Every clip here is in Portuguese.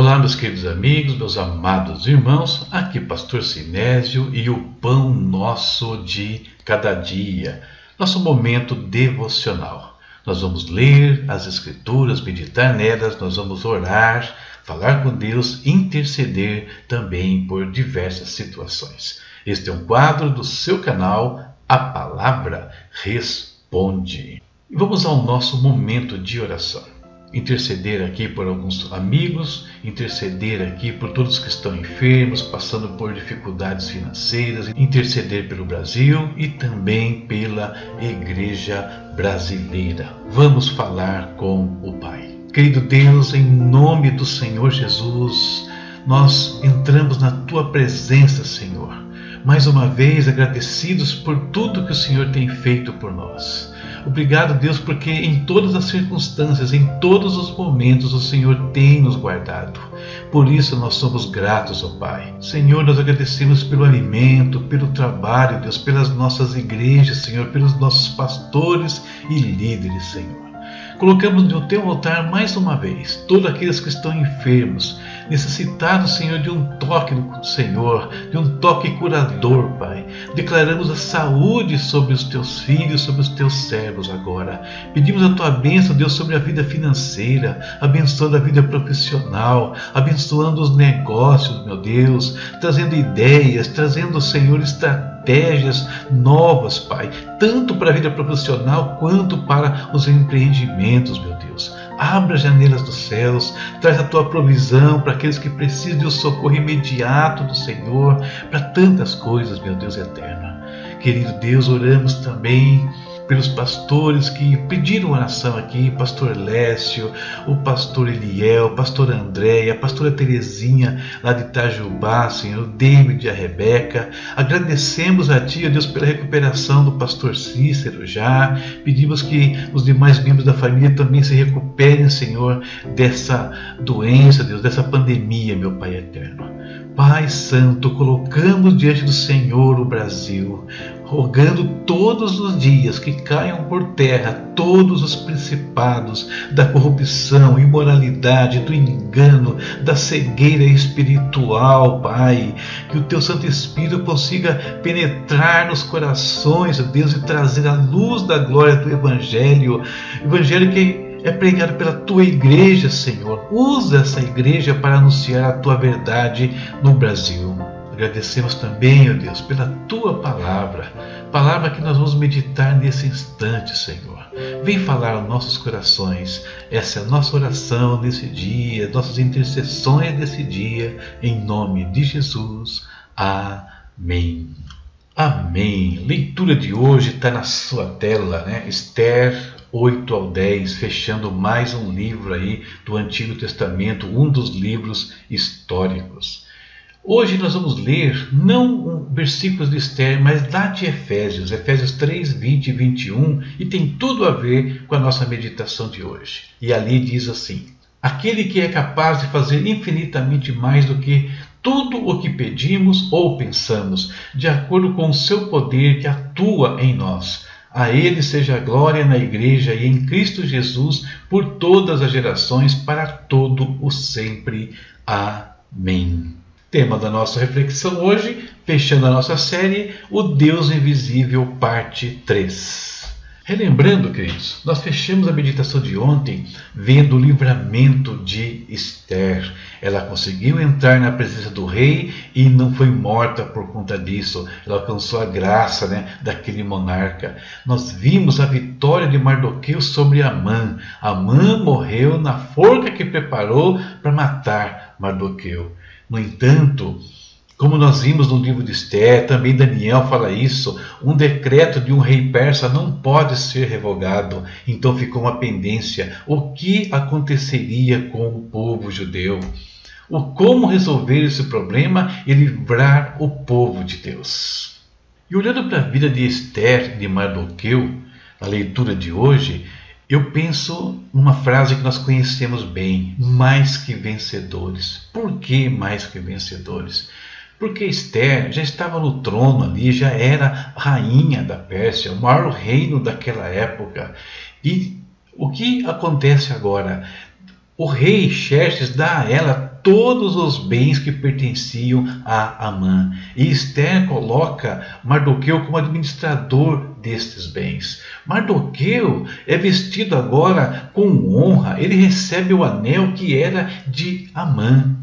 Olá, meus queridos amigos, meus amados irmãos, aqui Pastor Sinésio e o pão nosso de cada dia, nosso momento devocional. Nós vamos ler as Escrituras, meditar nelas, nós vamos orar, falar com Deus, interceder também por diversas situações. Este é um quadro do seu canal, A Palavra Responde. E vamos ao nosso momento de oração interceder aqui por alguns amigos, interceder aqui por todos que estão enfermos, passando por dificuldades financeiras, interceder pelo Brasil e também pela Igreja brasileira. Vamos falar com o Pai. Querido Deus, em nome do Senhor Jesus, nós entramos na tua presença, Senhor. Mais uma vez agradecidos por tudo que o Senhor tem feito por nós. Obrigado, Deus, porque em todas as circunstâncias, em todos os momentos, o Senhor tem nos guardado. Por isso nós somos gratos, ó Pai. Senhor, nós agradecemos pelo alimento, pelo trabalho, Deus, pelas nossas igrejas, Senhor, pelos nossos pastores e líderes, Senhor. Colocamos no teu altar mais uma vez todos aqueles que estão enfermos, necessitados, Senhor, de um toque do Senhor, de um toque curador, Pai. Declaramos a saúde sobre os teus filhos, sobre os teus servos agora. Pedimos a tua bênção, Deus, sobre a vida financeira, abençoando a vida profissional, abençoando os negócios, meu Deus, trazendo ideias, trazendo, Senhor, estratégias estratégias novas, Pai, tanto para a vida profissional quanto para os empreendimentos, meu Deus. Abra as janelas dos céus, traz a tua provisão para aqueles que precisam do socorro imediato do Senhor, para tantas coisas, meu Deus eterno. Querido Deus, oramos também pelos pastores que pediram oração aqui, pastor Lécio, o pastor Eliel, pastor Andréia, a pastora Terezinha lá de Itajubá, Senhor, David e a Rebeca. Agradecemos a Ti, ó Deus, pela recuperação do pastor Cícero já. Pedimos que os demais membros da família também se recuperem, Senhor, dessa doença, Deus, dessa pandemia, meu Pai eterno. Pai Santo, colocamos diante do Senhor o Brasil, rogando todos os dias que caiam por terra todos os principados da corrupção, imoralidade, do engano, da cegueira espiritual, Pai. Que o Teu Santo Espírito consiga penetrar nos corações, Deus, e trazer a luz da glória do Evangelho. Evangelho que é pregado pela tua igreja, Senhor. Usa essa igreja para anunciar a tua verdade no Brasil. Agradecemos também, ó Deus, pela tua palavra, palavra que nós vamos meditar nesse instante, Senhor. Vem falar aos nossos corações. Essa é a nossa oração nesse dia, nossas intercessões desse dia, em nome de Jesus. Amém. Amém. Leitura de hoje está na sua tela, né? Esther 8 ao 10, fechando mais um livro aí do Antigo Testamento, um dos livros históricos. Hoje nós vamos ler não versículos de Esther, mas lá de Efésios, Efésios 3, 20 e 21, e tem tudo a ver com a nossa meditação de hoje. E ali diz assim: Aquele que é capaz de fazer infinitamente mais do que tudo o que pedimos ou pensamos, de acordo com o seu poder que atua em nós. A Ele seja a glória na Igreja e em Cristo Jesus por todas as gerações, para todo o sempre. Amém. Tema da nossa reflexão hoje, fechando a nossa série, O Deus Invisível, parte 3. Relembrando, queridos, nós fechamos a meditação de ontem vendo o livramento de Esther. Ela conseguiu entrar na presença do rei e não foi morta por conta disso. Ela alcançou a graça né, daquele monarca. Nós vimos a vitória de Mardoqueu sobre Amã. Amã morreu na forca que preparou para matar Mardoqueu. No entanto, como nós vimos no livro de Esther, também Daniel fala isso, um decreto de um rei persa não pode ser revogado, então ficou uma pendência. O que aconteceria com o povo judeu? O como resolver esse problema e livrar o povo de Deus? E olhando para a vida de Esther de Mardoqueu, a leitura de hoje, eu penso numa frase que nós conhecemos bem: mais que vencedores. Por que mais que vencedores? Porque Esther já estava no trono ali, já era rainha da Pérsia, o maior reino daquela época. E o que acontece agora? O rei Xerxes dá a ela todos os bens que pertenciam a Amã. E Esther coloca Mardoqueu como administrador destes bens. Mardoqueu é vestido agora com honra, ele recebe o anel que era de Amã.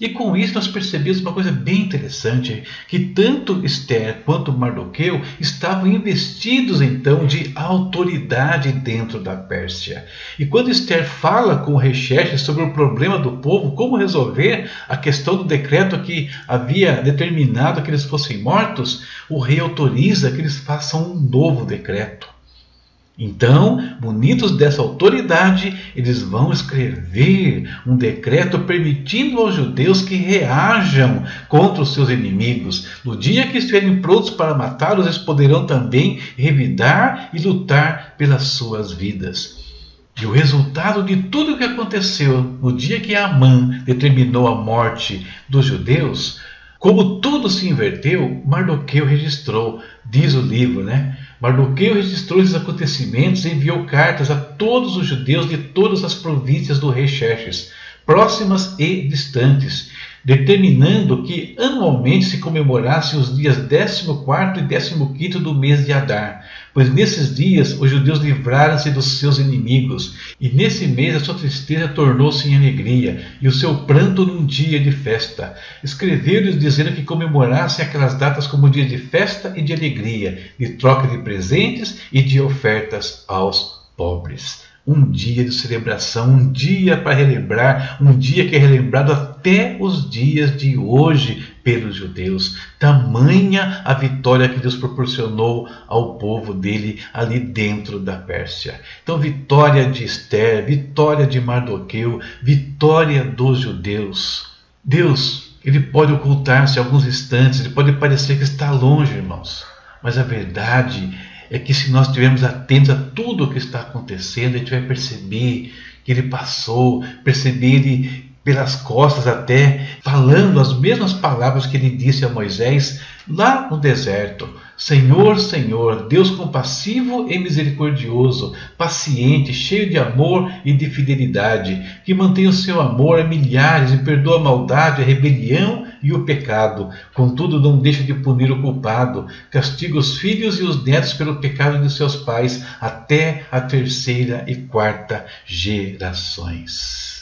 E com isso nós percebemos uma coisa bem interessante, que tanto Esther quanto Mardoqueu estavam investidos então de autoridade dentro da Pérsia. E quando Esther fala com Xerxes sobre o problema do povo, como resolver a questão do decreto que havia determinado que eles fossem mortos, o rei autoriza que eles façam um novo decreto. Então, munidos dessa autoridade, eles vão escrever um decreto permitindo aos judeus que reajam contra os seus inimigos. No dia que estiverem prontos para matá-los, eles poderão também revidar e lutar pelas suas vidas. E o resultado de tudo o que aconteceu no dia que Amã determinou a morte dos judeus, como tudo se inverteu, Mardoqueu registrou, diz o livro, né? Mardoqueu registrou esses acontecimentos e enviou cartas a todos os judeus de todas as províncias do rei Xerxes, próximas e distantes, determinando que anualmente se comemorassem os dias 14 e 15 do mês de Adar, pois nesses dias os judeus livraram-se dos seus inimigos, e nesse mês a sua tristeza tornou-se em alegria, e o seu pranto num dia de festa. Escreveu-lhes dizendo que comemorassem aquelas datas como dia de festa e de alegria, de troca de presentes e de ofertas aos pobres um dia de celebração, um dia para relembrar, um dia que é relembrado até os dias de hoje pelos judeus. Tamanha a vitória que Deus proporcionou ao povo dele ali dentro da Pérsia. Então, vitória de Esther, vitória de Mardoqueu, vitória dos judeus. Deus, ele pode ocultar-se alguns instantes, ele pode parecer que está longe, irmãos. Mas a verdade é que se nós estivermos atentos a tudo o que está acontecendo, a gente vai perceber que ele passou, perceber ele pelas costas até, falando as mesmas palavras que ele disse a Moisés lá no deserto. Senhor, Senhor, Deus compassivo e misericordioso, paciente, cheio de amor e de fidelidade, que mantém o seu amor a milhares e perdoa a maldade, a rebelião e o pecado. Contudo, não deixa de punir o culpado, castiga os filhos e os netos pelo pecado de seus pais, até a terceira e quarta gerações.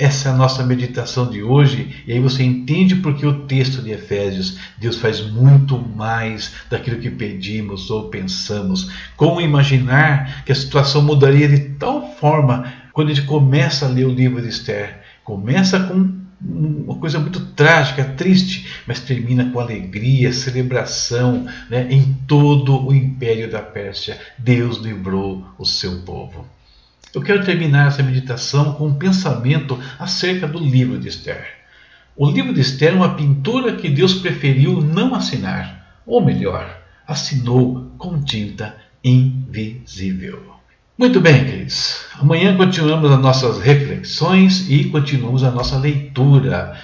Essa é a nossa meditação de hoje, e aí você entende porque o texto de Efésios, Deus faz muito mais daquilo que pedimos ou pensamos. Como imaginar que a situação mudaria de tal forma quando a gente começa a ler o livro de Esther? Começa com uma coisa muito trágica, triste, mas termina com alegria, celebração né, em todo o império da Pérsia. Deus livrou o seu povo. Eu quero terminar essa meditação com um pensamento acerca do livro de Esther. O livro de Esther é uma pintura que Deus preferiu não assinar, ou melhor, assinou com tinta invisível. Muito bem, queridos. Amanhã continuamos as nossas reflexões e continuamos a nossa leitura.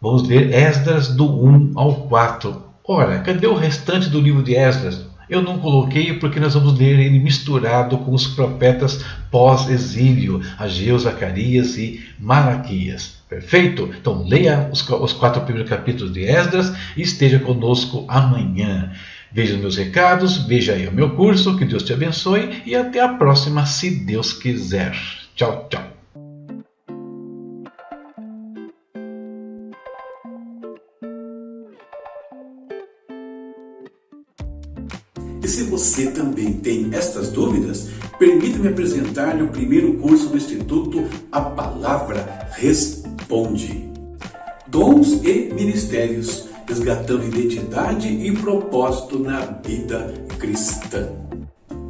Vamos ler Esdras do 1 ao 4. Ora, cadê o restante do livro de Esdras? Eu não coloquei porque nós vamos ler ele misturado com os profetas pós-exílio, Ageu, Zacarias e Malaquias. Perfeito? Então leia os, quatro primeiros capítulos de Esdras e esteja conosco amanhã. Veja os meus recados, veja aí o meu curso, que Deus te abençoe e até a próxima, se Deus quiser. Tchau, tchau. Você também tem estas dúvidas, permita-me apresentar-lhe o primeiro curso do Instituto A Palavra Responde. Dons e Ministérios, resgatando identidade e propósito na vida cristã.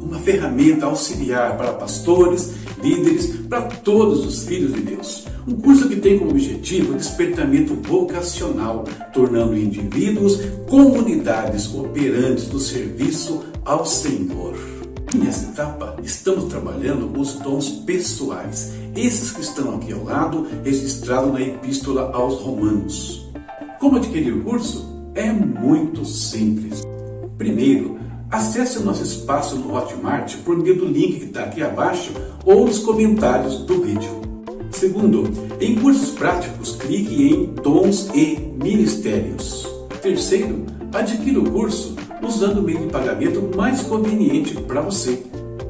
Uma ferramenta auxiliar para pastores, líderes, para todos os filhos de Deus. Um curso que tem como objetivo o despertamento vocacional, tornando indivíduos comunidades operantes do serviço ao Senhor. Nessa etapa, estamos trabalhando os dons pessoais, esses que estão aqui ao lado, registrados na Epístola aos Romanos. Como adquirir o curso? É muito simples. Primeiro, acesse o nosso espaço no Hotmart por meio do link que está aqui abaixo ou nos comentários do vídeo. Segundo, em cursos práticos, clique em Dons e Ministérios. Terceiro, adquira o curso usando o meio de pagamento mais conveniente para você.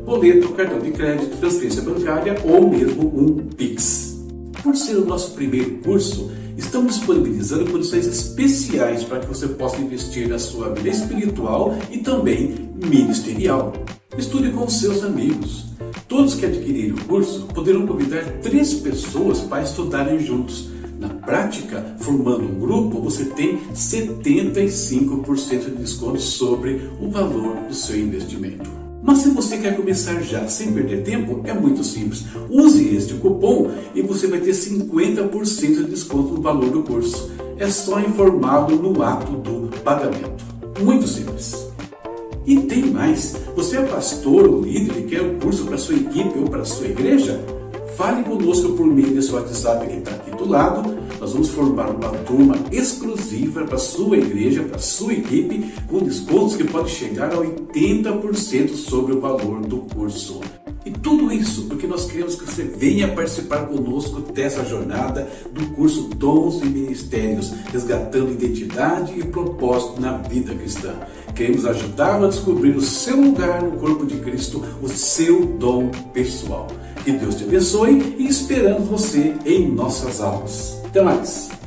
Boleto, cartão de crédito, transferência bancária ou mesmo um Pix. Por ser o nosso primeiro curso, estamos disponibilizando condições especiais para que você possa investir na sua vida espiritual e também ministerial. Estude com seus amigos. Todos que adquirirem o curso poderão convidar três pessoas para estudarem juntos. Na prática, formando um grupo, você tem 75% de desconto sobre o valor do seu investimento. Mas se você quer começar já sem perder tempo, é muito simples. Use este cupom e você vai ter 50% de desconto no valor do curso. É só informá-lo no ato do pagamento. Muito simples. E tem mais. Você é pastor ou líder e quer um curso para sua equipe ou para sua igreja? Fale conosco por meio desse WhatsApp que está aqui do lado. Nós vamos formar uma turma exclusiva para sua igreja, para sua equipe, com descontos que podem chegar a 80% sobre o valor do curso. E tudo isso porque nós queremos que você venha participar conosco dessa jornada do curso Dons e Ministérios, resgatando identidade e propósito na vida cristã. Queremos ajudá-lo a descobrir o seu lugar no corpo de Cristo, o seu dom pessoal. Que Deus te abençoe e esperamos você em nossas aulas. Até mais!